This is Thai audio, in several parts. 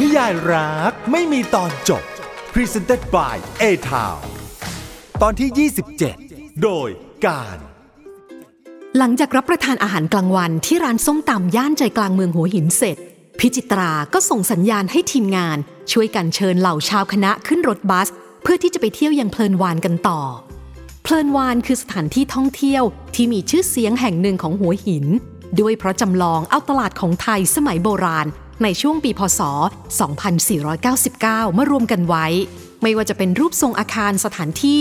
นิยายรักไม่มีตอนจบ Presented by a t o w ตอนที่ 27 โดยการ หลังจากรับประทานอาหารกลางวันที่ร้านส้มตำย่านใจกลางเมืองหัวหินเสร็จ พิจิตราก็ส่งสัญญาณให้ทีมงาน ช่วยกันเชิญเหล่าชาวคณะขึ้นรถบัส เพื่อที่จะไปเที่ยวยังเพลินวานกันต่อ เพลินวานคือสถานที่ท่องเที่ยวที่มีชื่อเสียงแห่งหนึ่งของหัวหิน ด้วยเพราะจำลองเอาตลาดของไทยสมัยโบราณ ในช่วงปีพศ 2499 มารวมกันไว้ ไม่ว่าจะเป็นรูปทรงอาคารสถานที่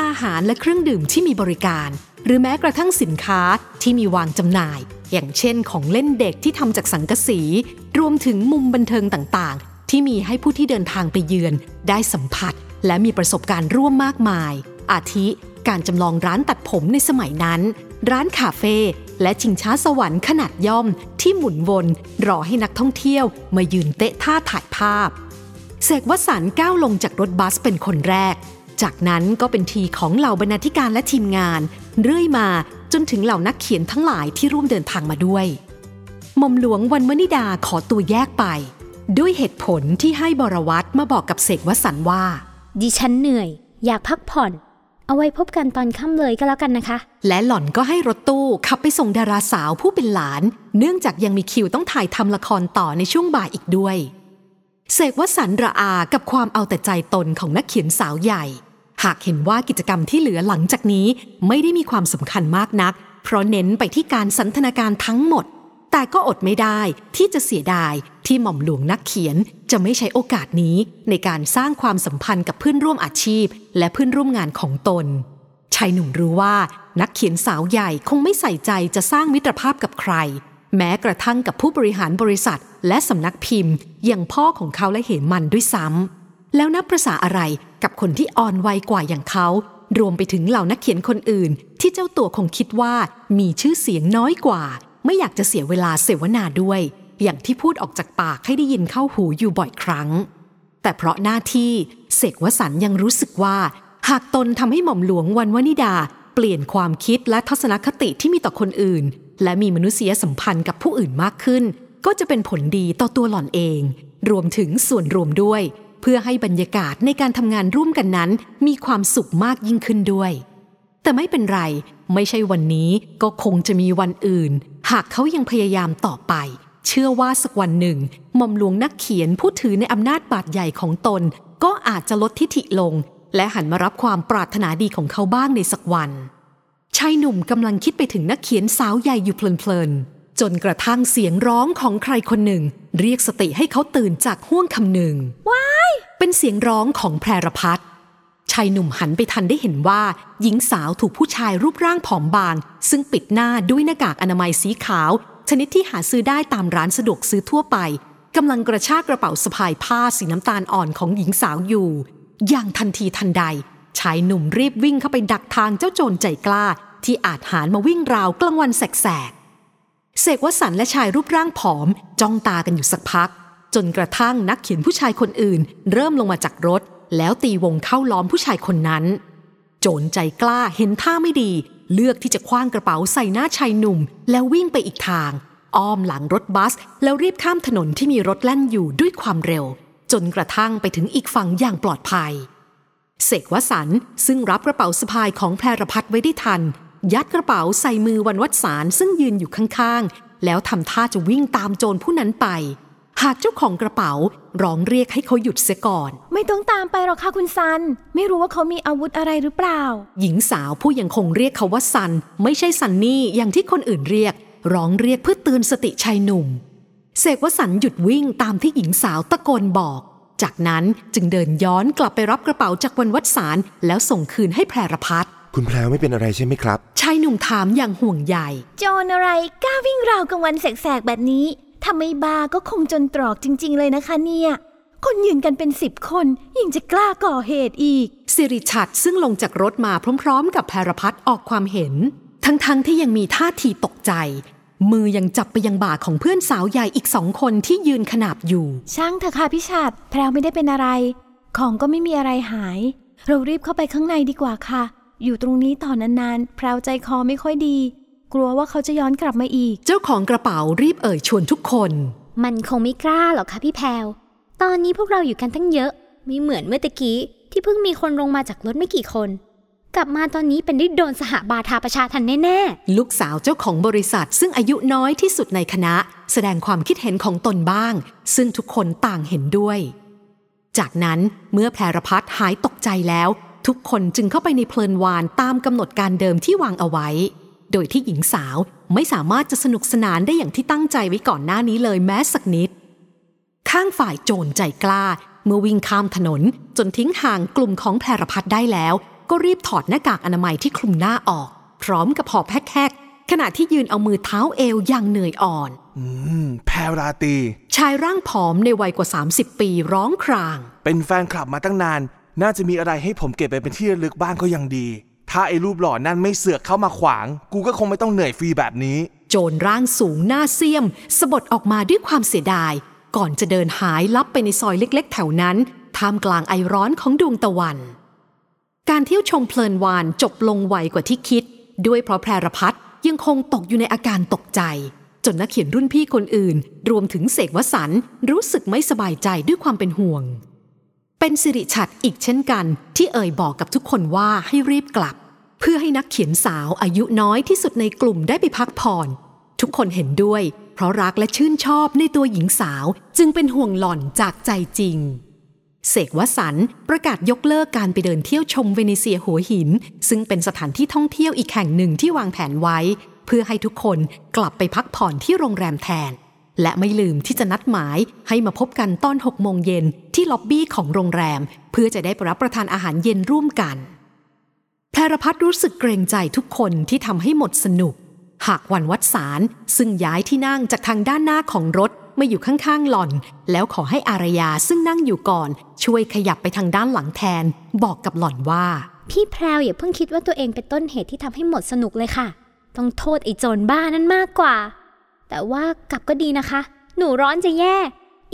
อาหารและเครื่องดื่มที่มีบริการ หรือแม้กระทั่งสินค้าที่มีวางจำหน่าย อย่างเช่นของเล่นเด็กที่ทำจากสังกะสี รวมถึงมุมบันเทิงต่างๆ ที่มีให้ผู้ที่เดินทางไปเยือน ได้สัมผัส และมีประสบการณ์ร่วมมากมาย อาทิ การจำลองร้านตัดผมในสมัยนั้น ร้านคาเฟ่ และชิงช้าสวรรค์ขนาดย่อมที่หมุนวนรอให้นักท่องเที่ยวมายืนเตะท่าถ่ายภาพ เสกวสันต์ก้าวลงจากรถบัสเป็นคนแรก จากนั้นก็เป็นทีของเหล่าบรรณาธิการและทีมงาน เรื่อยมาจนถึงเหล่านักเขียนทั้งหลายที่ร่วมเดินทางมาด้วยหม่อมหลวงวันวนิดาขอตัวแยกไป ด้วยเหตุผลที่ให้บรวัตมาบอกกับเสกวสันต์ว่า ดิฉันเหนื่อย อยากพักผ่อน เอาไว้พบกันตอนค่ำเลยก็แล้วกันนะคะ และหล่อนก็ให้รถตู้ขับไปส่งดาราสาวผู้เป็นหลาน เนื่องจากยังมีคิวต้องถ่ายทำละครต่อในช่วงบ่ายอีกด้วยเสกวสันระอากับความเอาแต่ใจตนของนักเขียนสาวใหญ่ หากเห็นว่ากิจกรรมที่เหลือหลังจากนี้ไม่ได้มีความสำคัญมากนัก เพราะเน้นไปที่การสันทนาการทั้งหมด แต่ก็อดไม่ได้ที่จะเสียดายที่หม่อมหลวงนักเขียนจะไม่ใช้โอกาสนี้ในการสร้างความสัมพันธ์กับเพื่อนร่วมอาชีพ และเพื่อนร่วมงานของตน ชายหนุ่มรู้ว่านักเขียนสาวใหญ่คงไม่ใส่ใจจะสร้างมิตรภาพกับใคร แม้กระทั่งกับผู้บริหารบริษัท และสำนักพิมพ์ อย่างพ่อของเขาและเหมมันด้วยซ้ำแล้วนับประษาอะไรกับคนที่อ่อนวัยกว่าอย่างเขา รวมไปถึงเหล่านักเขียนคนอื่น ที่เจ้าตัวคงคิดว่ามีชื่อเสียงน้อยกว่า ไม่อยากจะเสียเวลาเสวนาด้วย อย่างที่พูดออกจากปากให้ได้ยินเข้าหูอยู่บ่อยครั้ง แต่เพราะหน้าที่เสกวสันยังรู้สึกว่า หากตนทำให้หม่อมหลวงวันวนิดา เปลี่ยนความคิดและทัศนคติที่มีต่อคนอื่น และมีมนุษยสัมพันธ์กับผู้อื่นมากขึ้น ก็จะเป็นผลดีต่อตัวหล่อนเอง รวมถึงส่วนรวมด้วย เพื่อให้บรรยากาศในการทำงานร่วมกันนั้น มีความสุขมากยิ่งขึ้นด้วย แต่ไม่เป็นไร ไม่ใช่วันนี้ก็คงจะมีวันอื่น หากเขายังพยายามต่อไป เชื่อว่าสักวันหนึ่งหม่อมหลวงนักเขียนผู้ถือในอำนาจบาดใหญ่ของตน ก็อาจจะลดทิฐิลง และหันมารับความปรารถนาดีของเขาบ้างในสักวันชายหนุ่มกำลังคิดไปถึงนักเขียนสาวใหญ่อยู่เพลินๆจนกระทั่งเสียงร้องของใครคนหนึ่ง เรียกสติให้เขาตื่นจากห่วงคำหนึ่งว้ายเป็นเสียงร้องของแพรรพัฒน์ ชายหนุ่มหันไปทันได้เห็นว่า หญิงสาวถูกผู้ชายรูปร่างผอมบาง ซึ่งปิดหน้าด้วยหน้ากากอนามัยสีขาว ชนิดที่หาซื้อได้ตามร้านสะดวกซื้อทั่วไปกำลังกระชากกระเป๋าสะพายผ้าสีน้ำตาลอ่อนของหญิงสาวอยู่ อย่างทันทีทันใด ชายหนุ่มรีบวิ่งเข้าไปดักทางเจ้าโจรใจกล้า ที่อาจหารมาวิ่งราวกลางวันแสกๆเสกวสันและชายรูปร่างผอม จ้องตากันอยู่สักพัก จนกระทั่งนักเขียนผู้ชายคนอื่น เริ่มลงมาจากรถ แล้วตีวงเข้าล้อมผู้ชายคนนั้น โจรใจกล้าเห็นท่าไม่ดี เลือกที่จะคว้างกระเป๋าใส่หน้าชายหนุ่ม แล้ววิ่งไปอีกทาง อ้อมหลังรถบัส แล้วรีบข้ามถนนที่มีรถแล่นอยู่ด้วยความเร็ว จนกระทั่งไปถึงอีกฝั่งอย่างปลอดภัยเสกวสันซึ่งรับกระเป๋าสะพายของแพรพัฒไว้ได้ทัน ยัดกระเป๋าใส่มือวันวัดสารซึ่งยืนอยู่ข้างๆ แล้วทำท่าจะวิ่งตามโจรผู้นั้นไป หากเจ้าของกระเป๋าร้องเรียกให้เขาหยุดเสียก่อน ไม่ต้องตามไปหรอกค่ะคุณซัน ไม่รู้ว่าเขามีอาวุธอะไรหรือเปล่า หญิงสาวผู้ยังคงเรียกเขาว่าซัน ไม่ใช่ซันนี่อย่างที่คนอื่นเรียก ร้องเรียกเพื่อเตือนสติชายหนุ่มเสกวสันต์หยุดวิ่งตามที่หญิงสาวตะโกนบอก จากนั้นจึงเดินย้อนกลับไปรับกระเป๋าจากวันวัดสารแล้วส่งคืนให้แพรพัฒน์คุณแพรวไม่เป็นอะไรใช่ไหมครับ ชายหนุ่มถามอย่างห่วงใย โจรอะไรกล้าวิ่งราวกลางวันแสกๆแบบนี้ ถ้าไม่บาก็คงจนตรอกจริง ๆ เลยนะคะเนี่ย คนยืนกันเป็นสิบคนยิ่งจะกล้าก่อเหตุอีก สิริชัดซึ่งลงจากรถมาพร้อม ๆ กับแพรพัฒน์ออกความเห็น ทั้งๆที่ยังมีท่าทีตกใจ มือยังจับไปยังบ่าของเพื่อนสาวใหญ่อีกสองคนที่ยืนขนาบอยู่ ช่างเถอะค่ะพี่ชัดแพรวไม่ได้เป็นอะไร ของก็ไม่มีอะไรหาย เรารีบเข้าไปข้างในดีกว่าค่ะ อยู่ตรงนี้ต่อนานๆแพรวใจคอไม่ค่อยดี กลัวว่าเขาจะย้อนกลับมาอีก เจ้าของกระเป๋ารีบเอ่ยชวนทุกคน มันคงไม่กล้าหรอกค่ะพี่แพรวตอนนี้พวกเราอยู่กันทั้งเยอะ ไม่เหมือนเมื่อตะกี้ที่เพิ่งมีคนลงมาจากรถไม่กี่คน กลับมาตอนนี้เป็นได้โดนสหบาทาประชาทันแน่ลูกสาวเจ้าของบริษัทซึ่งอายุน้อยที่สุดในคณะ แสดงความคิดเห็นของตนบ้าง ซึ่งทุกคนต่างเห็นด้วย จากนั้นเมื่อแพรพัฒน์หายตกใจแล้ว ทุกคนจึงเข้าไปในเพลินวานตามกำหนดการเดิมที่วางเอาไว้ โดยที่หญิงสาวไม่สามารถจะสนุกสนานได้อย่างที่ตั้งใจไว้ก่อนหน้านี้เลยแม้สักนิด ข้างฝ่ายโจรใจกล้า เมื่อวิ่งข้ามถนนจนทิ้งห่างกลุ่มของแพรพัฒน์ได้แล้ว ก็รีบถอดหน้ากากอนามัยที่คลุมหน้าออก พร้อมกับหอบแฮกๆขณะที่ยืนเอามือเท้าเอวอย่างเหนื่อยอ่อนอืมแพรราตรีชายร่างผอมในวัยกว่า 30 ปีร้องคราง เป็นแฟนคลับมาตั้งนาน น่าจะมีอะไรให้ผมเก็บไปเป็นที่ระลึกบ้างก็ยังดี ถ้าไอ้รูปหล่อนั่นไม่เสือกเข้ามาขวาง กูก็คงไม่ต้องเหนื่อยฟรีแบบนี้ โจรร่างสูงหน้าเสียมสะบดออกมาด้วยความเสียดาย ก่อนจะเดินหายลับไปในซอยเล็กๆ แถวนั้น ท่ามกลางไอร้อนของดวงตะวัน การเที่ยวชมเพลินวานจบลงไวกว่าที่คิด ด้วยเพราะแพรพัฒยังคงตกอยู่ในอาการตกใจ จนนักเขียนรุ่นพี่คนอื่น รวมถึงเสกวสันต์รู้สึกไม่สบายใจด้วยความเป็นห่วง เป็นสิริชัดอีกเช่นกัน ที่เอ่ยบอกกับทุกคนว่าให้รีบกลับ พื่อให้นักเขียนสาวอายุน้อยที่สุดในกลุ่มได้ไปพักผ่อน ทุกคนเห็นด้วย เพราะรักและชื่นชอบในตัวหญิงสาวจึงเป็นห่วงหล่อนจากใจจริง เสกวสันต์ประกาศยกเลิกการไปเดินเที่ยวชมเวเนเซียหัวหิน ซึ่งเป็นสถานที่ท่องเที่ยวอีกแห่งหนึ่งที่วางแผนไว้ เพื่อให้ทุกคนกลับไปพักผ่อนที่โรงแรมแทน และไม่ลืมที่จะนัดหมายให้มาพบกันตอน6โมงเย็นที่ล็อบบี้ของโรงแรม เพื่อจะได้รับประทานอาหารเย็นร่วมกัน แพรพัฒน์รู้สึกเกรงใจทุกคนที่ทำให้หมดสนุก หากวันวัดสารซึ่งย้ายที่นั่งจากทางด้านหน้าของรถมาอยู่ข้างๆหล่อน แล้วขอให้อารยาซึ่งนั่งอยู่ก่อน ช่วยขยับไปทางด้านหลังแทน บอกกับหล่อนว่าๆพี่แพรวอย่าเพิ่งคิดว่าตัวเองเป็นต้นเหตุที่ทำให้หมดสนุกเลยค่ะ ต้องโทษไอ้โจรบ้านั่นมากกว่า แต่ว่ากลับก็ดีนะคะ หนูร้อนจะแย่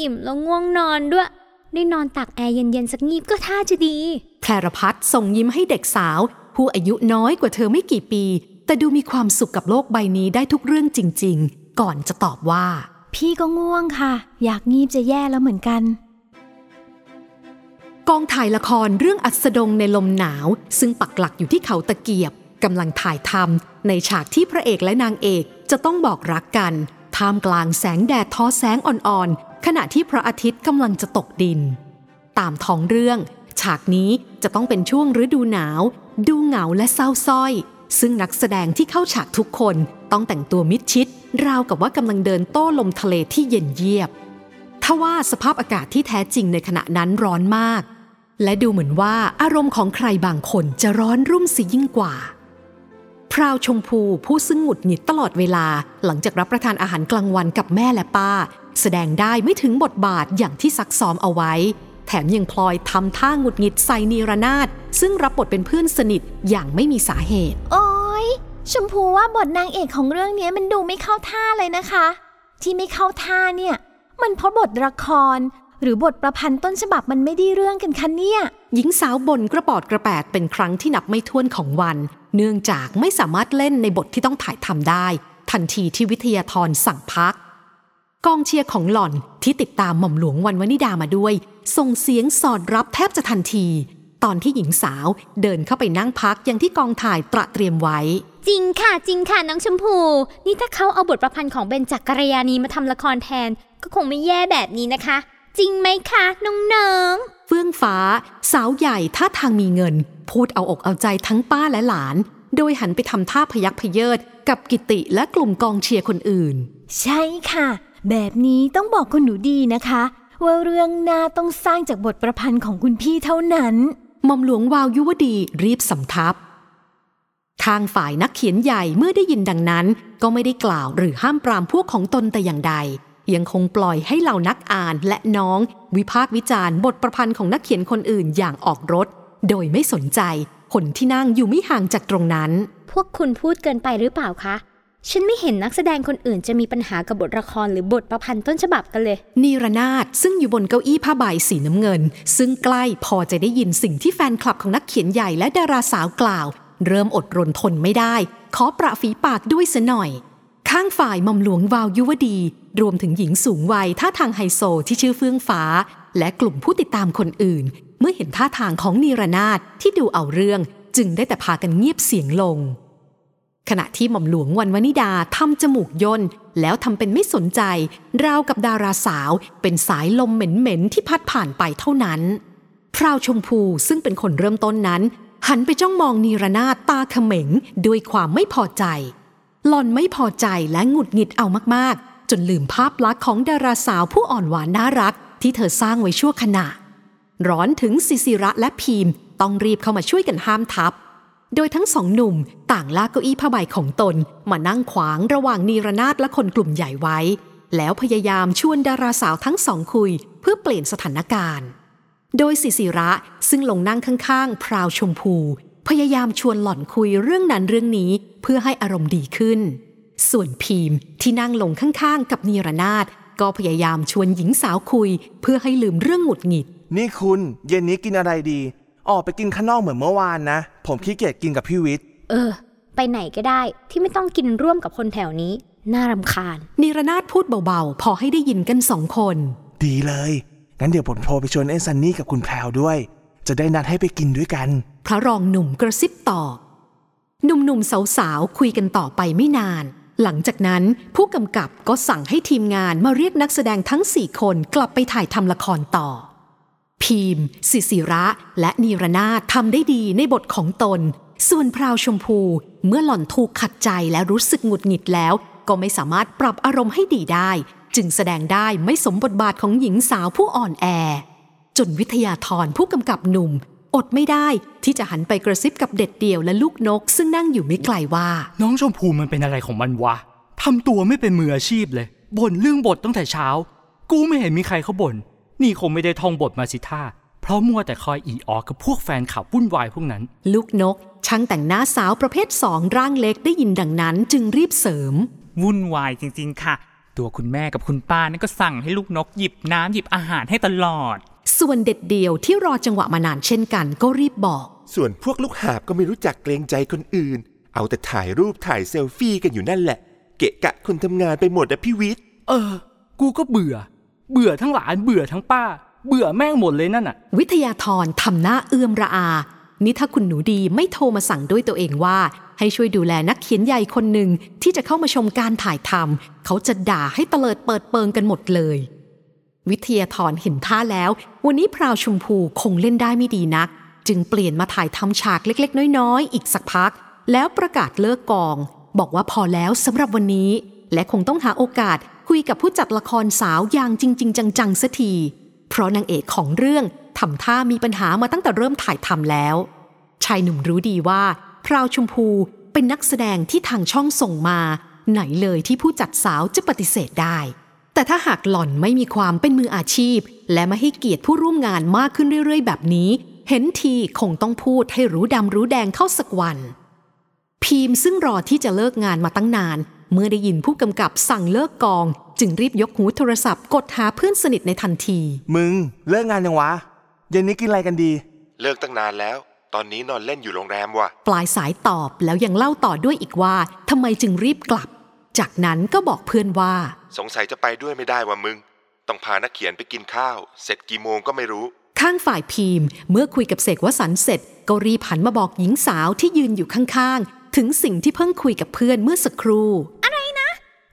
อิ่มแล้วง่วงนอนด้วย ได้นอนตากแอร์เย็นๆสักงีบก็ท่าจะดี แพรพัฒน์ส่งยิ้มให้เด็กสาว ผู้อายุน้อยกว่าเธอไม่กี่ปี แต่ดูมีความสุขกับโลกใบนี้ได้ทุกเรื่องจริง ๆ ก่อนจะตอบว่า พี่ก็ง่วงค่ะ อยากงีบจะแย่แล้วเหมือนกัน กองถ่ายละครเรื่องอัสดงในลมหนาว ซึ่งปักหลักอยู่ที่เขาตะเกียบกำลังถ่ายทำในฉากที่พระเอกและนางเอกจะต้องบอกรักกัน ท่ามกลางแสงแดดทอแสงอ่อนๆ ขณะที่พระอาทิตย์กำลังจะตกดิน ตามท้องเรื่อง ฉากนี้จะต้องเป็นช่วงฤดูหนาว ดูเหงาและเศร้าส้อย ซึ่งนักแสดงที่เข้าฉากทุกคนต้องแต่งตัวมิดชิด ราวกับว่ากำลังเดินโต้ลมทะเลที่เย็นเยียบทว่าสภาพอากาศที่แท้จริงในขณะนั้นร้อนมาก และดูเหมือนว่าอารมณ์ของใครบางคนจะร้อนรุ่มสิยิ่งกว่า พราวชมพูผู้ซึ่งหงุดหงิดตลอดเวลา หลังจากรับประทานอาหารกลางวันกับแม่และป้า แสดงได้ไม่ถึงบทบาทอย่างที่ซักซ้อมเอาไว้ แถมยังพลอยทำท่าหงุดหงิดใส่นีรนาถซึ่งรับบทเป็นเพื่อนสนิทอย่างไม่มีสาเหตุ โอ๊ยชมพูว่าบทนางเอกของเรื่องนี้มันดูไม่เข้าท่าเลยนะคะ ที่ไม่เข้าท่าเนี่ย มันเพราะบทละคร หรือบทประพันธ์ต้นฉบับมันไม่ได้เรื่องกันคะเนี่ยหญิงสาวบ่นกระปอดกระแปดเป็นครั้งที่นับไม่ถ้วนของวัน เนื่องจากไม่สามารถเล่นในบทที่ต้องถ่ายทำได้ ทันทีที่วิทยาธรสั่งพักกองเชียร์ของหล่อนที่ติดตามหม่อมหลวงวันวนิดามาด้วย ส่งเสียงสอดรับแทบจะทันที ตอนที่หญิงสาวเดินเข้าไปนั่งพักอย่างที่กองถ่ายตระเตรียมไว้ จริงค่ะจริงค่ะน้องชมพู นี่ถ้าเขาเอาบทประพันธ์ของเบนจักรยานีมาทำละครแทน ก็คงไม่แย่แบบนี้นะคะ จริงไหมคะน้องๆเฟื่องฟ้า สาวใหญ่ท่าทางมีเงิน พูดเอาอกเอาใจทั้งป้าและหลาน โดยหันไปทำท่าพยักพเยิดกับกิติและกลุ่มกองเชียร์คนอื่น ใช่ค่ะ แบบนี้ต้องบอกคุณหนูดีนะคะ ว่าเรื่องหน้าต้องสร้างจากบทประพันธ์ของคุณพี่เท่านั้น หม่อมหลวงวาวยุวดีรีบสำทับ ทางฝ่ายนักเขียนใหญ่เมื่อได้ยินดังนั้น ก็ไม่ได้กล่าวหรือห้ามปรามพวกของตนแต่อย่างใด ยังคงปล่อยให้เหล่านักอ่านและน้อง วิพากษ์วิจารณ์บทประพันธ์ของนักเขียนคนอื่นอย่างออกรถ โดยไม่สนใจคนที่นั่งอยู่ไม่ห่างจากตรงนั้น พวกคุณพูดเกินไปหรือเปล่าคะ ฉันไม่เห็นนักแสดงคนอื่นจะมีปัญหากับบทละครหรือบทประพันธ์ต้นฉบับกันเลย นีรนาถซึ่งอยู่บนเก้าอี้ผ้าใบสีน้ำเงิน ซึ่งใกล้พอจะได้ยินสิ่งที่แฟนคลับของนักเขียนใหญ่และดาราสาวกล่าว เริ่มอดรนทนไม่ได้ ขอประฝีปากด้วยซะหน่อย ข้างฝ่ายหม่อมหลวงวาวยุวดี รวมถึงหญิงสูงวัยท่าทางไฮโซที่ชื่อเฟื่องฟ้า และกลุ่มผู้ติดตามคนอื่น เมื่อเห็นท่าทางของนีรนาถที่ดูเอาเรื่อง จึงได้แต่พากันเงียบเสียงลง ขณะที่หม่อมหลวงวันวนิดาทำจมูกย่นแล้วทำเป็นไม่สนใจ ราวกับดาราสาวเป็นสายลมเหม็นๆที่พัดผ่านไปเท่านั้น พราวชมพูซึ่งเป็นคนเริ่มต้นนั้น หันไปจ้องมองนีรนาตาเขม็งด้วยความไม่พอใจ หล่อนไม่พอใจและหงุดหงิดเอามากๆ จนลืมภาพลักษณ์ของดาราสาวผู้อ่อนหวานน่ารัก ที่เธอสร้างไว้ชั่วขณะ ร้อนถึงสิสิระและพีมต้องรีบเข้ามาช่วยกันห้ามทับ โดยทั้งสองหนุ่มต่างลากเก้าอี้ผ้าใบของตน มานั่งขวางระหว่างนีรนาถและคนกลุ่มใหญ่ไว้ แล้วพยายามชวนดาราสาวทั้งสองคุย เพื่อเปลี่ยนสถานการณ์ โดยสิสิระซึ่งลงนั่งข้างๆ พราวชมพู พยายามชวนหล่อนคุยเรื่องนั้นเรื่องนี้เพื่อให้อารมณ์ดีขึ้น ส่วนพีมที่นั่งลงข้างๆ กับนีรนาถก็พยายามชวนหญิงสาวคุย เพื่อให้ลืมเรื่องหงุดหงิด นี่คุณ เย็นนี้กินอะไรดี ออกไปกินข้างนอกเหมือนเมื่อวานนะ ผมขี้เกียจกินกับพี่วิทย์ เออ ไปไหนก็ได้ที่ไม่ต้องกินร่วมกับคนแถวนี้ น่ารำคาญนีรนาถพูดเบาๆ พอให้ได้ยินกันสองคน ดีเลย งั้นเดี๋ยวผมโทรไปชวนไอ้ซันนี่กับคุณแพรวด้วย จะได้นัดให้ไปกินด้วยกัน พระรองหนุ่มกระซิบตอบหนุ่มๆสาวๆคุยกันต่อไปไม่นาน หลังจากนั้นผู้กำกับก็สั่งให้ทีมงานมาเรียกนักแสดงทั้งสี่คนกลับไปถ่ายทำละครต่อ พีมสิสิระ และนีรนาทำได้ดีในบทของตน ส่วนพราวชมพูเมื่อหล่อนถูกขัดใจและรู้สึกหงุดหงิดแล้ว ก็ไม่สามารถปรับอารมณ์ให้ดีได้ จึงแสดงได้ไม่สมบทบาทของหญิงสาวผู้อ่อนแอ จนวิทยาธรผู้กำกับหนุ่ม อดไม่ได้ที่จะหันไปกระซิบกับเด็ดเดี่ยวและลูกนก ซึ่งนั่งอยู่ไม่ไกลว่า น้องชมพูมันเป็นอะไรของมันวะทำตัวไม่เป็นมืออาชีพเลยบ่นเรื่องบทตั้งแต่เช้า กูไม่เห็นมีใครเขาบ่น นี่คงไม่ได้ท่องบทมาสิท่า เพราะมัวแต่คอยอีออกกับพวกแฟนข่าววุ่นวายพวกนั้น ลูกนก ช่างแต่งหน้าสาวประเภทสองร่างเล็กได้ยินดังนั้นจึงรีบเสริม วุ่นวายจริงๆ ค่ะ ตัวคุณแม่กับคุณป้านั่นก็สั่งให้ลูกนกหยิบน้ำหยิบอาหารให้ตลอด ส่วนเด็ดเดี่ยวที่รอจังหวะมานานเช่นกันก็รีบบอก ส่วนพวกลูกหาบก็ไม่รู้จักเกรงใจคนอื่น เอาแต่ถ่ายรูปถ่ายเซลฟี่กันอยู่นั่นแหละ เกะกะคนทำงานไปหมดอะพี่วิทย์ เออ กูก็เบื่อ เบื่อทั้งหลานเบื่อทั้งป้า เบื่อแม่งหมดเลยนั่นน่ะ วิทยาธรทำหน้าเอื้อมระอา นี่ถ้าคุณหนูดีไม่โทรมาสั่งด้วยตัวเองว่า ให้ช่วยดูแลนักเขียนใหญ่คนหนึ่งที่จะเข้ามาชมการถ่ายทำเขาจะด่าให้เตลิดเปิดเปิงกันหมดเลย วิทยาธรเห็นท่าแล้ว วันนี้พราวชมพูคงเล่นได้ไม่ดีนัก จึงเปลี่ยนมาถ่ายทำฉากเล็กๆ น้อยๆ อีกสักพัก แล้วประกาศเลิกกอง บอกว่าพอแล้วสำหรับวันนี้ และคงต้องหาโอกาส คุยกับผู้จัดละครสาวอย่างจริงๆจังๆสักที เพราะนางเอกของเรื่องทำท่ามีปัญหามาตั้งแต่เริ่มถ่ายทำแล้ว ชายหนุ่มรู้ดีว่า พราวชมพูเป็นนักแสดงที่ทางช่องส่งมา ไหนเลยที่ผู้จัดสาวจะปฏิเสธได้ แต่ถ้าหากหล่อนไม่มีความเป็นมืออาชีพ และไม่ให้เกียรติผู้ร่วมงานมากขึ้นเรื่อย ๆ แบบนี้ เห็นทีคงต้องพูดให้รู้ดำรู้แดงเข้าสักวัน พีมซึ่งรอที่จะเลิกงานมาตั้งนาน เมื่อได้ยินผู้กำกับสั่งเลิกกอง จึงรีบยกหูโทรศัพท์กดหาเพื่อนสนิทในทันที มึง เลิกงานยังวะ เย็นนี้กินอะไรกันดี เลิกตั้งนานแล้ว ตอนนี้นอนเล่นอยู่โรงแรมว่ะ ปลายสายตอบแล้วยังเล่าต่อด้วยอีกว่าทำไมจึงรีบกลับ จากนั้นก็บอกเพื่อนว่า สงสัยจะไปด้วยไม่ได้ว่ะมึง ต้องพานักเขียนไปกินข้าว เสร็จกี่โมงก็ไม่รู้ ข้างฝ่ายพีมเมื่อคุยกับเสกวสันต์เสร็จ ก็รีบหันมาบอกหญิงสาวที่ยืนอยู่ข้างๆ ถึงสิ่งที่เพิ่งคุยกับเพื่อนเมื่อสักครู่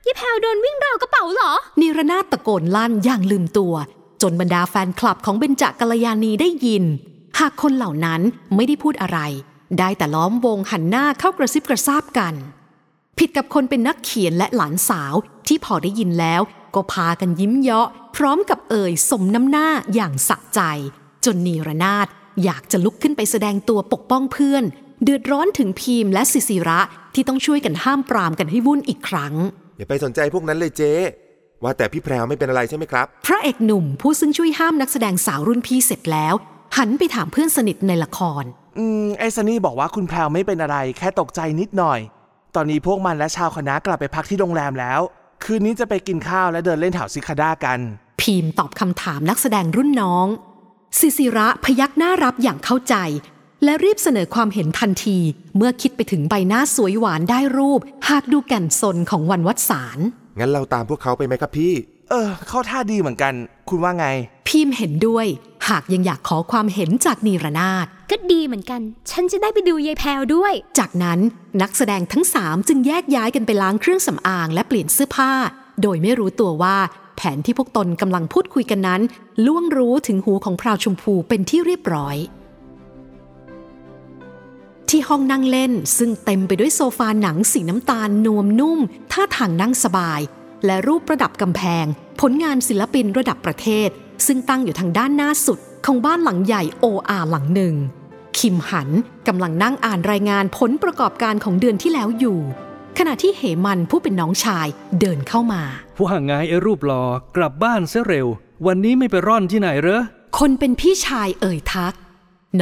ยี่แพลวโดนวิ่งราวกระเป๋าเหรอ นิรนาถตะโกนลั่นอย่างลืมตัว จนบรรดาแฟนคลับของเบญจกัลยาณีได้ยิน หากคนเหล่านั้นไม่ได้พูดอะไร ได้แต่ล้อมวงหันหน้าเข้ากระซิบกระซาบกัน ผิดกับคนเป็นนักเขียนและหลานสาวที่พอได้ยินแล้ว ก็พากันยิ้มเยาะ พร้อมกับเอ่ยสมน้ำหน้าอย่างสะใจ จนนีรนาถอยากจะลุกขึ้นไปแสดงตัวปกป้องเพื่อน เดือดร้อนถึงพีมและสิสิระที่ต้องช่วยกันห้ามปรามกันให้วุ่นอีกครั้ง อย่าไปสนใจพวกนั้นเลยเจ๊ว่าแต่พี่แพรวไม่เป็นอะไรใช่ไหมครับ พระเอกหนุ่มผู้ซึ่งช่วยห้ามนักแสดงสาวรุ่นพี่เสร็จแล้ว หันไปถามเพื่อนสนิทในละคร อืม ไอ้ซันนี่บอกว่าคุณแพรวไม่เป็นอะไรแค่ตกใจนิดหน่อย ตอนนี้พวกมันและชาวคณะกลับไปพักที่โรงแรมแล้ว คืนนี้จะไปกินข้าวและเดินเล่นแถวซิคาด้ากันพีมตอบคำถามนักแสดงรุ่นน้องสิสิระพยักหน้ารับอย่างเข้าใจ และรีบเสนอความเห็นทันที เมื่อคิดไปถึงใบหน้าสวยหวานได้รูป หากดูแก่นสนของวันวัดสารงั้นเราตามพวกเขาไปไหมครับพี่ เออ เข้าท่าดีเหมือนกัน คุณว่าไง พิมพ์เห็นด้วย หากยังอยากขอความเห็นจากนีรนาถก็ดีเหมือนกัน ฉันจะได้ไปดูยายแพรวด้วย จากนั้นนักแสดงทั้งสามจึงแยกย้ายกันไปล้างเครื่องสำอางและเปลี่ยนเสื้อผ้า โดยไม่รู้ตัวว่า แผนที่พวกตนกำลังพูดคุยกันนั้น ล่วงรู้ถึงหูของพราวชมพูเป็นที่เรียบร้อย ที่ห้องนั่งเล่นซึ่งเต็มไปด้วยโซฟาหนังสีน้ำตาลนวมนุ่ม ท่าทางนั่งสบาย และรูปประดับกำแพง ผลงานศิลปินระดับประเทศ ซึ่งตั้งอยู่ทางด้านหน้าสุดของบ้านหลังใหญ่โออาหลังหนึ่ง คิมหันกำลังนั่งอ่านรายงานผลประกอบการของเดือนที่แล้วอยู่ ขณะที่เหมันผู้เป็นน้องชายเดินเข้ามา ว่าไงไอ้รูปหลอ่อกลับบ้านเสียเร็ว วันนี้ไม่ไปร่อนที่ไหนเหรอ คนเป็นพี่ชายเอ่ยทัก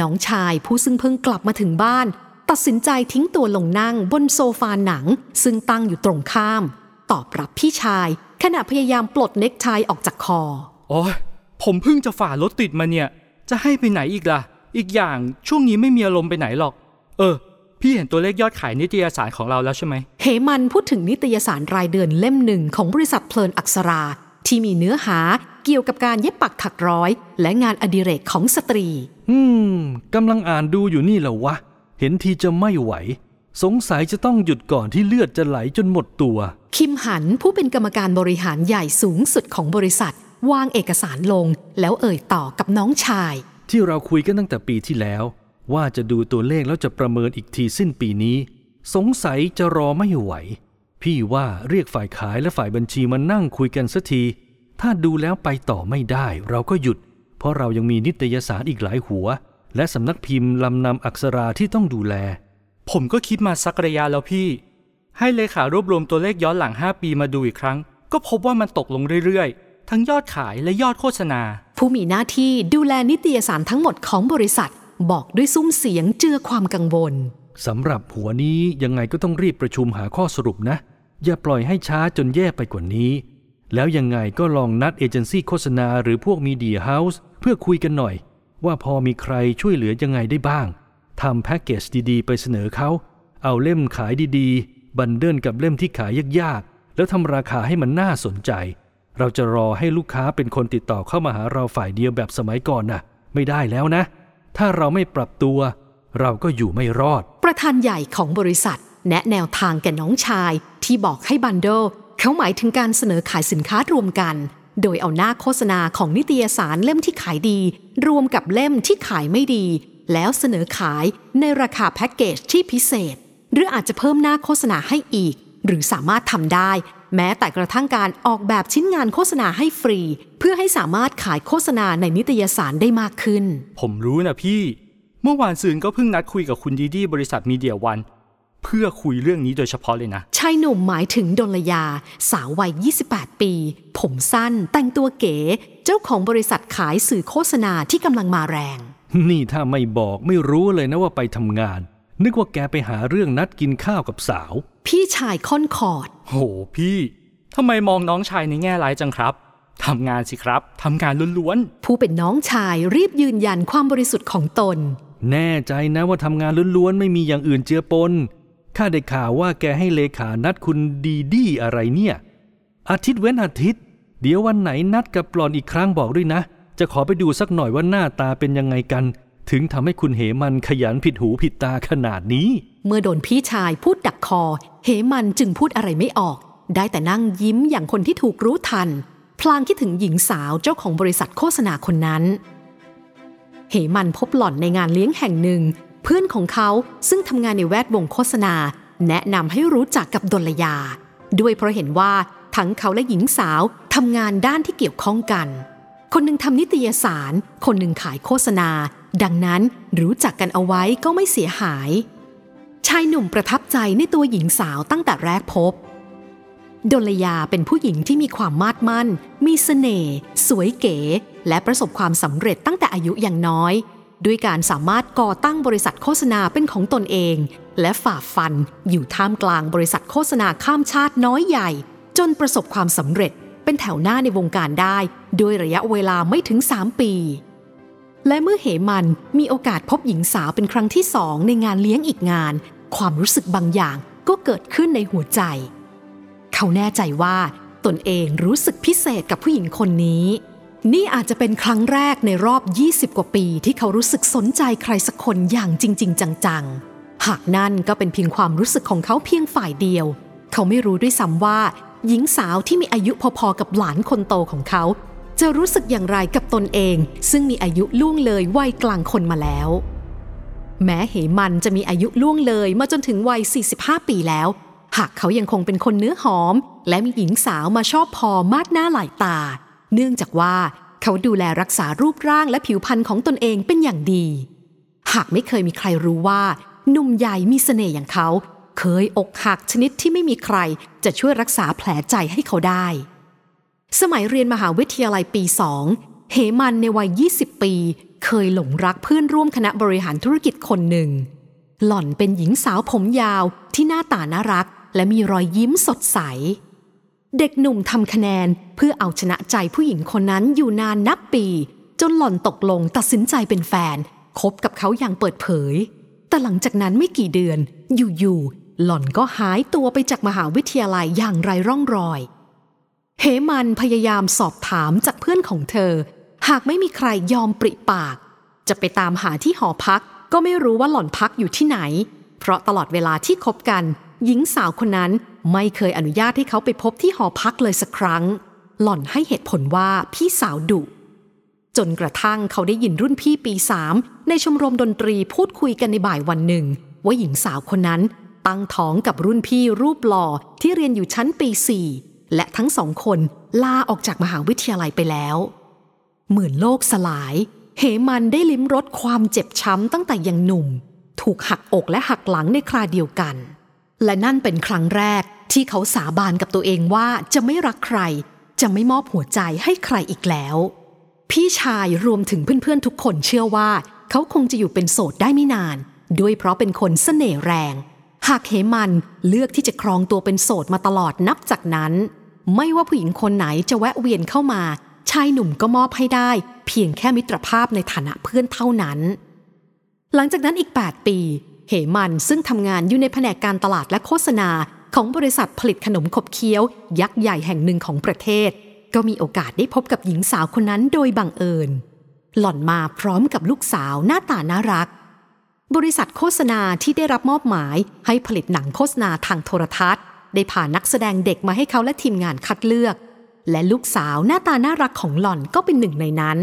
น้องชายผู้ซึ่งเพิ่งกลับมาถึงบ้าน ตัดสินใจทิ้งตัวลงนั่งบนโซฟาหนัง ซึ่งตั้งอยู่ตรงข้าม ตอบรับพี่ชาย ขณะพยายามปลดเน็กไทออกจากคอโอ้ยผมเพิ่งจะฝ่ารถติดมาเนี่ย จะให้ไปไหนอีกล่ะ อีกอย่างช่วงนี้ไม่มีอารมณ์ไปไหนหรอก เออ พี่เห็นตัวเลขยอดขายนิตยสารของเราแล้วใช่ไหมเหมันพูดถึงนิตยสารรายเดือนเล่มหนึ่งของบริษัทเพลินอักษรา ที่มีเนื้อหาเกี่ยวกับการเย็บปักถักร้อย และงานอดิเรกของสตรี อืมกำลังอ่านดูอยู่นี่แหละวะ เห็นทีจะไม่ไหว สงสัยจะต้องหยุดก่อนที่เลือดจะไหลจนหมดตัว คิมหันผู้เป็นกรรมการบริหารใหญ่สูงสุดของบริษัท วางเอกสารลง แล้วเอ่ยต่อกับน้องชาย ที่เราคุยกันตั้งแต่ปีที่แล้ว ว่าจะดูตัวเลขแล้วจะประเมินอีกทีสิ้นปีนี้ สงสัยจะรอไม่ไหว พี่ว่าเรียกฝ่ายขายและฝ่ายบัญชีมานั่งคุยกันสักที ถ้าดูแล้วไปต่อไม่ได้ เราก็หยุด เพราะเรายังมีนิตยสารอีกหลายหัว และสำนักพิมพ์ลำนำอักษราที่ต้องดูแล ผมก็คิดมาสักระยะแล้วพี่ ให้เลขารวบรวมตัวเลขย้อนหลัง 5 ปีมาดูอีกครั้ง ก็พบว่ามันตกลงเรื่อยๆ ทั้งยอดขายและยอดโฆษณา ผู้มีหน้าที่ดูแลนิตยสารทั้งหมดของบริษัท บอกด้วยซุ้มเสียงเจือความกังวล สำหรับหัวนี้ยังไงก็ต้องรีบประชุมหาข้อสรุปนะ อย่าปล่อยให้ช้าจนแย่ไปกว่านี้ แล้วยังไงก็ลองนัดเอเจนซี่โฆษณาหรือพวกมีเดียเฮาส์เพื่อคุยกันหน่อย ว่าพอมีใครช่วยเหลือยังไงได้บ้างทำแพ็กเกจดีๆ ไปเสนอเขา เอาเล่มขายดีๆ บันเดิลกับเล่มที่ขายยากๆ แล้วทำราคาให้มันน่าสนใจ เราจะรอให้ลูกค้าเป็นคนติดต่อเข้ามาหาเราฝ่ายเดียวแบบสมัยก่อนน่ะ ไม่ได้แล้วนะ ถ้าเราไม่ปรับตัว เราก็อยู่ไม่รอด ประธานใหญ่ของบริษัท แนะแนวทางแก่น้องชาย ที่บอกให้บันโดเขาหมายถึงการเสนอขายสินค้ารวมกัน โดยเอาหน้าโฆษณาของนิตยสารเล่มที่ขายดี รวมกับเล่มที่ขายไม่ดี แล้วเสนอขายในราคาแพ็กเกจที่พิเศษ หรืออาจจะเพิ่มหน้าโฆษณาให้อีก หรือสามารถทำได้ แม้แต่กระทั่งการออกแบบชิ้นงานโฆษณาให้ฟรี เพื่อให้สามารถขายโฆษณาในนิตยสารได้มากขึ้น ผมรู้นะพี่ เมื่อวานซืนก็เพิ่งนัดคุยกับคุณดีดีบริษัทมีเดียวัน เพื่อคุยเรื่องนี้โดยเฉพาะเลยนะ ชายหนุ่มหมายถึงดลยา สาววัย 28 ปี ผมสั้น แต่งตัวเก๋ เจ้าของบริษัทขายสื่อโฆษณาที่กำลังมาแรง นี่ถ้าไม่บอกไม่รู้เลยนะว่าไปทำงาน นึกว่าแกไปหาเรื่องนัดกินข้าวกับสาว พี่ชายค่อนคอร์ดโหพี่ทำไมมองน้องชายในแง่ร้ายจังครับทำงานสิครับ ทำงานล้วนผู้เป็นน้องชายรีบยืนยันความบริสุทธิ์ของตน แน่ใจนะว่าทำงานล้วนๆไม่มีอย่างอื่นเจือปน ข้าได้ข่าวว่าแกให้เลขานัดคุณดีดีอะไรเนี่ย อาทิตย์เว้นอาทิตย์ เดี๋ยววันไหนนัดกับปลอนอีกครั้งบอกด้วยนะ จะขอไปดูสักหน่อยว่าหน้าตาเป็นยังไงกัน ถึงทำให้คุณเหมันขยันผิดหูผิดตาขนาดนี้ เมื่อโดนพี่ชายพูดดักคอ เหมันจึงพูดอะไรไม่ออก ได้แต่นั่งยิ้มอย่างคนที่ถูกรู้ทัน พลางคิดถึงหญิงสาวเจ้าของบริษัทโฆษณาคนนั้น เหมันพบหล่อนในงานเลี้ยงแห่งหนึ่ง เพื่อนของเขาซึ่งทำงานในแวดวงโฆษณา แนะนำให้รู้จักกับดลยา ด้วยเพราะเห็นว่าทั้งเขาและหญิงสาวทำงานด้านที่เกี่ยวข้องกัน คนหนึ่งทำนิตยสาร คนหนึ่งขายโฆษณา ดังนั้นรู้จักกันเอาไว้ก็ไม่เสียหาย ชายหนุ่มประทับใจในตัวหญิงสาวตั้งแต่แรกพบดลยาเป็นผู้หญิงที่มีความมาดมั่น มีเสน่ห์ สวยเก๋ และประสบความสำเร็จตั้งแต่อายุยังน้อย ด้วยการสามารถก่อตั้งบริษัทโฆษณาเป็นของตนเอง และฝ่าฟันอยู่ท่ามกลางบริษัทโฆษณาข้ามชาติน้อยใหญ่ จนประสบความสำเร็จเป็นแถวหน้าในวงการได้โดยระยะเวลาไม่ถึง 3 ปี และเมื่อเหมันมีโอกาสพบหญิงสาวเป็นครั้งที่สองในงานเลี้ยงอีกงาน ความรู้สึกบางอย่างก็เกิดขึ้นในหัวใจ เขาแน่ใจว่าตนเองรู้สึกพิเศษกับผู้หญิงคนนี้ นี่อาจจะเป็นครั้งแรกในรอบ 20 กว่าปี ที่เขารู้สึกสนใจใครสักคนอย่างจริง ๆ จังๆ หากนั่นก็เป็นเพียงความรู้สึกของเขาเพียงฝ่ายเดียว เขาไม่รู้ด้วยซ้ำว่า หญิงสาวที่มีอายุพอๆกับหลานคนโตของเขา จะรู้สึกอย่างไรกับตนเอง ซึ่งมีอายุล่วงเลยวัยกลางคนมาแล้ว แม้เหมันจะมีอายุล่วงเลยมาจนถึงวัย 45 ปีแล้ว หากเขายังคงเป็นคนเนื้อหอม และมีหญิงสาวมาชอบพอมากหน้าหลายตา เนื่องจากว่าเขาดูแลรักษารูปร่างและผิวพรรณของตนเองเป็นอย่างดี หากไม่เคยมีใครรู้ว่าหนุ่มใหญ่มีเสน่ห์อย่างเขา เคยอกหักชนิดที่ไม่มีใครจะช่วยรักษาแผลใจให้เขาได้ สมัยเรียนมหาวิทยาลัยปีสองเหมันในวัย 20 ปี เคยหลงรักเพื่อนร่วมคณะบริหารธุรกิจคนหนึ่ง หล่อนเป็นหญิงสาวผมยาวที่หน้าตาน่ารัก และมีรอยยิ้มสดใส เด็กหนุ่มทำคะแนนเพื่อเอาชนะใจผู้หญิงคนนั้นอยู่นานนับปี จนหล่อนตกลงตัดสินใจเป็นแฟน คบกับเขาอย่างเปิดเผย แต่หลังจากนั้นไม่กี่เดือน อยู่ๆหล่อนก็หายตัวไปจากมหาวิทยาลัยอย่างไรร่องรอยเหมันพยายามสอบถามจากเพื่อนของเธอ หากไม่มีใครยอมปริปาก จะไปตามหาที่หอพัก ก็ไม่รู้ว่าหล่อนพักอยู่ที่ไหน เพราะตลอดเวลาที่คบกัน หญิงสาวคนนั้น ไม่เคยอนุญาตให้เขาไปพบที่หอพักเลยสักครั้ง หล่อนให้เหตุผลว่าพี่สาวดุจนกระทั่งเขาได้ยินรุ่นพี่ปีสามในชมรมดนตรีพูดคุยกันในบ่ายวันหนึ่ง ว่าหญิงสาวคนนั้น ตั้งท้องกับรุ่นพี่รูปหล่อที่เรียนอยู่ชั้นปีสี่และทั้งสองคนลาออกจากมหาวิทยาลัยไปแล้ว เหมือนโลกสลาย เหมันได้ลิ้มรสความเจ็บช้ำตั้งแต่ยังหนุ่ม ถูกหักอกและหักหลังในคราเดียวกัน และนั่นเป็นครั้งแรก ที่เขาสาบานกับตัวเองว่าจะไม่รักใคร จะไม่มอบหัวใจให้ใครอีกแล้ว พี่ชายรวมถึงเพื่อนๆทุกคนเชื่อว่า เขาคงจะอยู่เป็นโสดได้ไม่นาน ด้วยเพราะเป็นคนเสน่ห์แรง หากเหมันเลือกที่จะครองตัวเป็นโสดมาตลอดนับจากนั้น ไม่ว่าผู้หญิงคนไหนจะแวะเวียนเข้ามา ชายหนุ่มก็มอบให้ได้ เพียงแค่มิตรภาพในฐานะเพื่อนเท่านั้น หลังจากนั้นอีก 8 ปีเหมันซึ่งทำงานอยู่ในแผนกการตลาดและโฆษณา ของบริษัทผลิตขนมขบเคี้ยว ยักษ์ใหญ่แห่งหนึ่งของประเทศ ก็มีโอกาสได้พบกับหญิงสาวคนนั้นโดยบังเอิญ หล่อนมาพร้อมกับลูกสาวหน้าตาน่ารัก บริษัทโฆษณาที่ได้รับมอบหมายให้ผลิตหนังโฆษณาทางโทรทัศน์ ได้ผ่านักแสดงเด็กมาให้เขาและทีมงานคัดเลือก และลูกสาวหน้าตาน่ารักของหล่อนก็เป็นหนึ่งในนั้น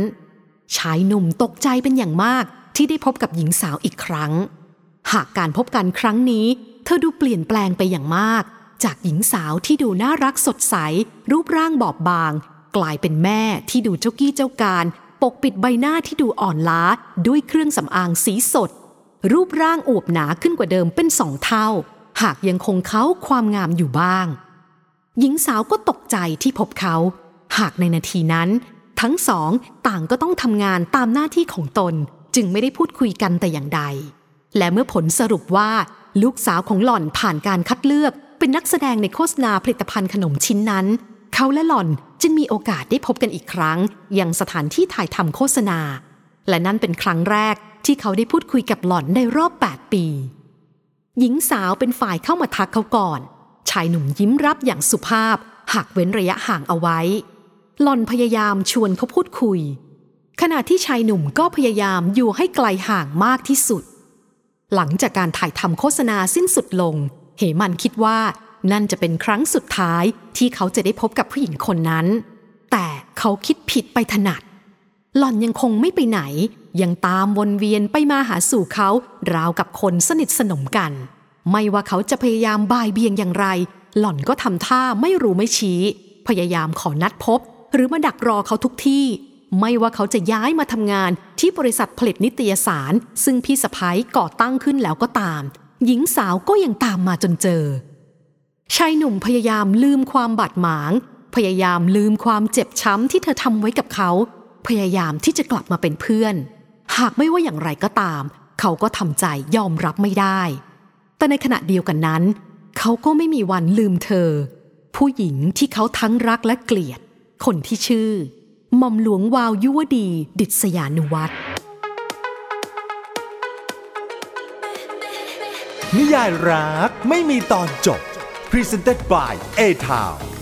ชายหนุ่มตกใจเป็นอย่างมากที่ได้พบกับหญิงสาวอีกครั้ง หากการพบกันครั้งนี้ เธอดูเปลี่ยนแปลงไปอย่างมาก จากหญิงสาวที่ดูน่ารักสดใส รูปร่างบอบบาง กลายเป็นแม่ที่ดูเจ้ากี้เจ้าการ ปกปิดใบหน้าที่ดูอ่อนล้าด้วยเครื่องสำอางสีสด รูปร่างอวบหนาขึ้นกว่าเดิมเป็นสองเท่า หากยังคงเขาความงามอยู่บ้าง หญิงสาวก็ตกใจที่พบเขา หากในนาทีนั้น ทั้งสองต่างก็ต้องทำงานตามหน้าที่ของตน จึงไม่ได้พูดคุยกันแต่อย่างใด และเมื่อผลสรุปว่า ลูกสาวของหล่อนผ่านการคัดเลือก เป็นนักแสดงในโฆษณาผลิตภัณฑ์ขนมชิ้นนั้น เขาและหล่อนจึงมีโอกาสได้พบกันอีกครั้ง ยังสถานที่ถ่ายทำโฆษณา และนั่นเป็นครั้งแรกที่เขาได้พูดคุยกับหล่อนในรอบ 8 ปี หญิงสาวเป็นฝ่ายเข้ามาทักเขาก่อน ชายหนุ่มยิ้มรับอย่างสุภาพหากเว้นระยะห่างเอาไว้ หล่อนพยายามชวนเขาพูดคุย ขณะที่ชายหนุ่มก็พยายามอยู่ให้ไกลห่างมากที่สุด หลังจากการถ่ายทำโฆษณาสิ้นสุดลง เหมันคิดว่านั่นจะเป็นครั้งสุดท้ายที่เขาจะได้พบกับผู้หญิงคนนั้น แต่เขาคิดผิดไปถนัด หล่อนยังคงไม่ไปไหน ยังตามวนเวียนไปมาหาสู่เขา ราวกับคนสนิทสนมกัน ไม่ว่าเขาจะพยายามบ่ายเบียงอย่างไร หล่อนก็ทำท่าไม่รู้ไม่ชี้ พยายามขอนัดพบ หรือมาดักรอเขาทุกที่ ไม่ว่าเขาจะย้ายมาทำงานที่บริษัทผลิตนิตยสาร ซึ่งพี่สะพ้ยก่อตั้งขึ้นแล้วก็ตาม หญิงสาวก็ยังตามมาจนเจอ ชายหนุ่มพยายามลืมความบาดหมาง พยายามลืมความเจ็บช้ำที่เธอทำไว้กับเขา พยายามที่จะกลับมาเป็นเพื่อน หากไม่ว่าอย่างไรก็ตาม เขาก็ทำใจยอมรับไม่ได้ แต่ในขณะเดียวกันนั้น เขาก็ไม่มีวันลืมเธอ ผู้หญิงที่เขาทั้งรักและเกลียด คนที่ชื่อ หม่อมหลวงวาวยุวดี ดิษยานุวัตรนิยายรักไม่มีตอนจบ Presented by A Town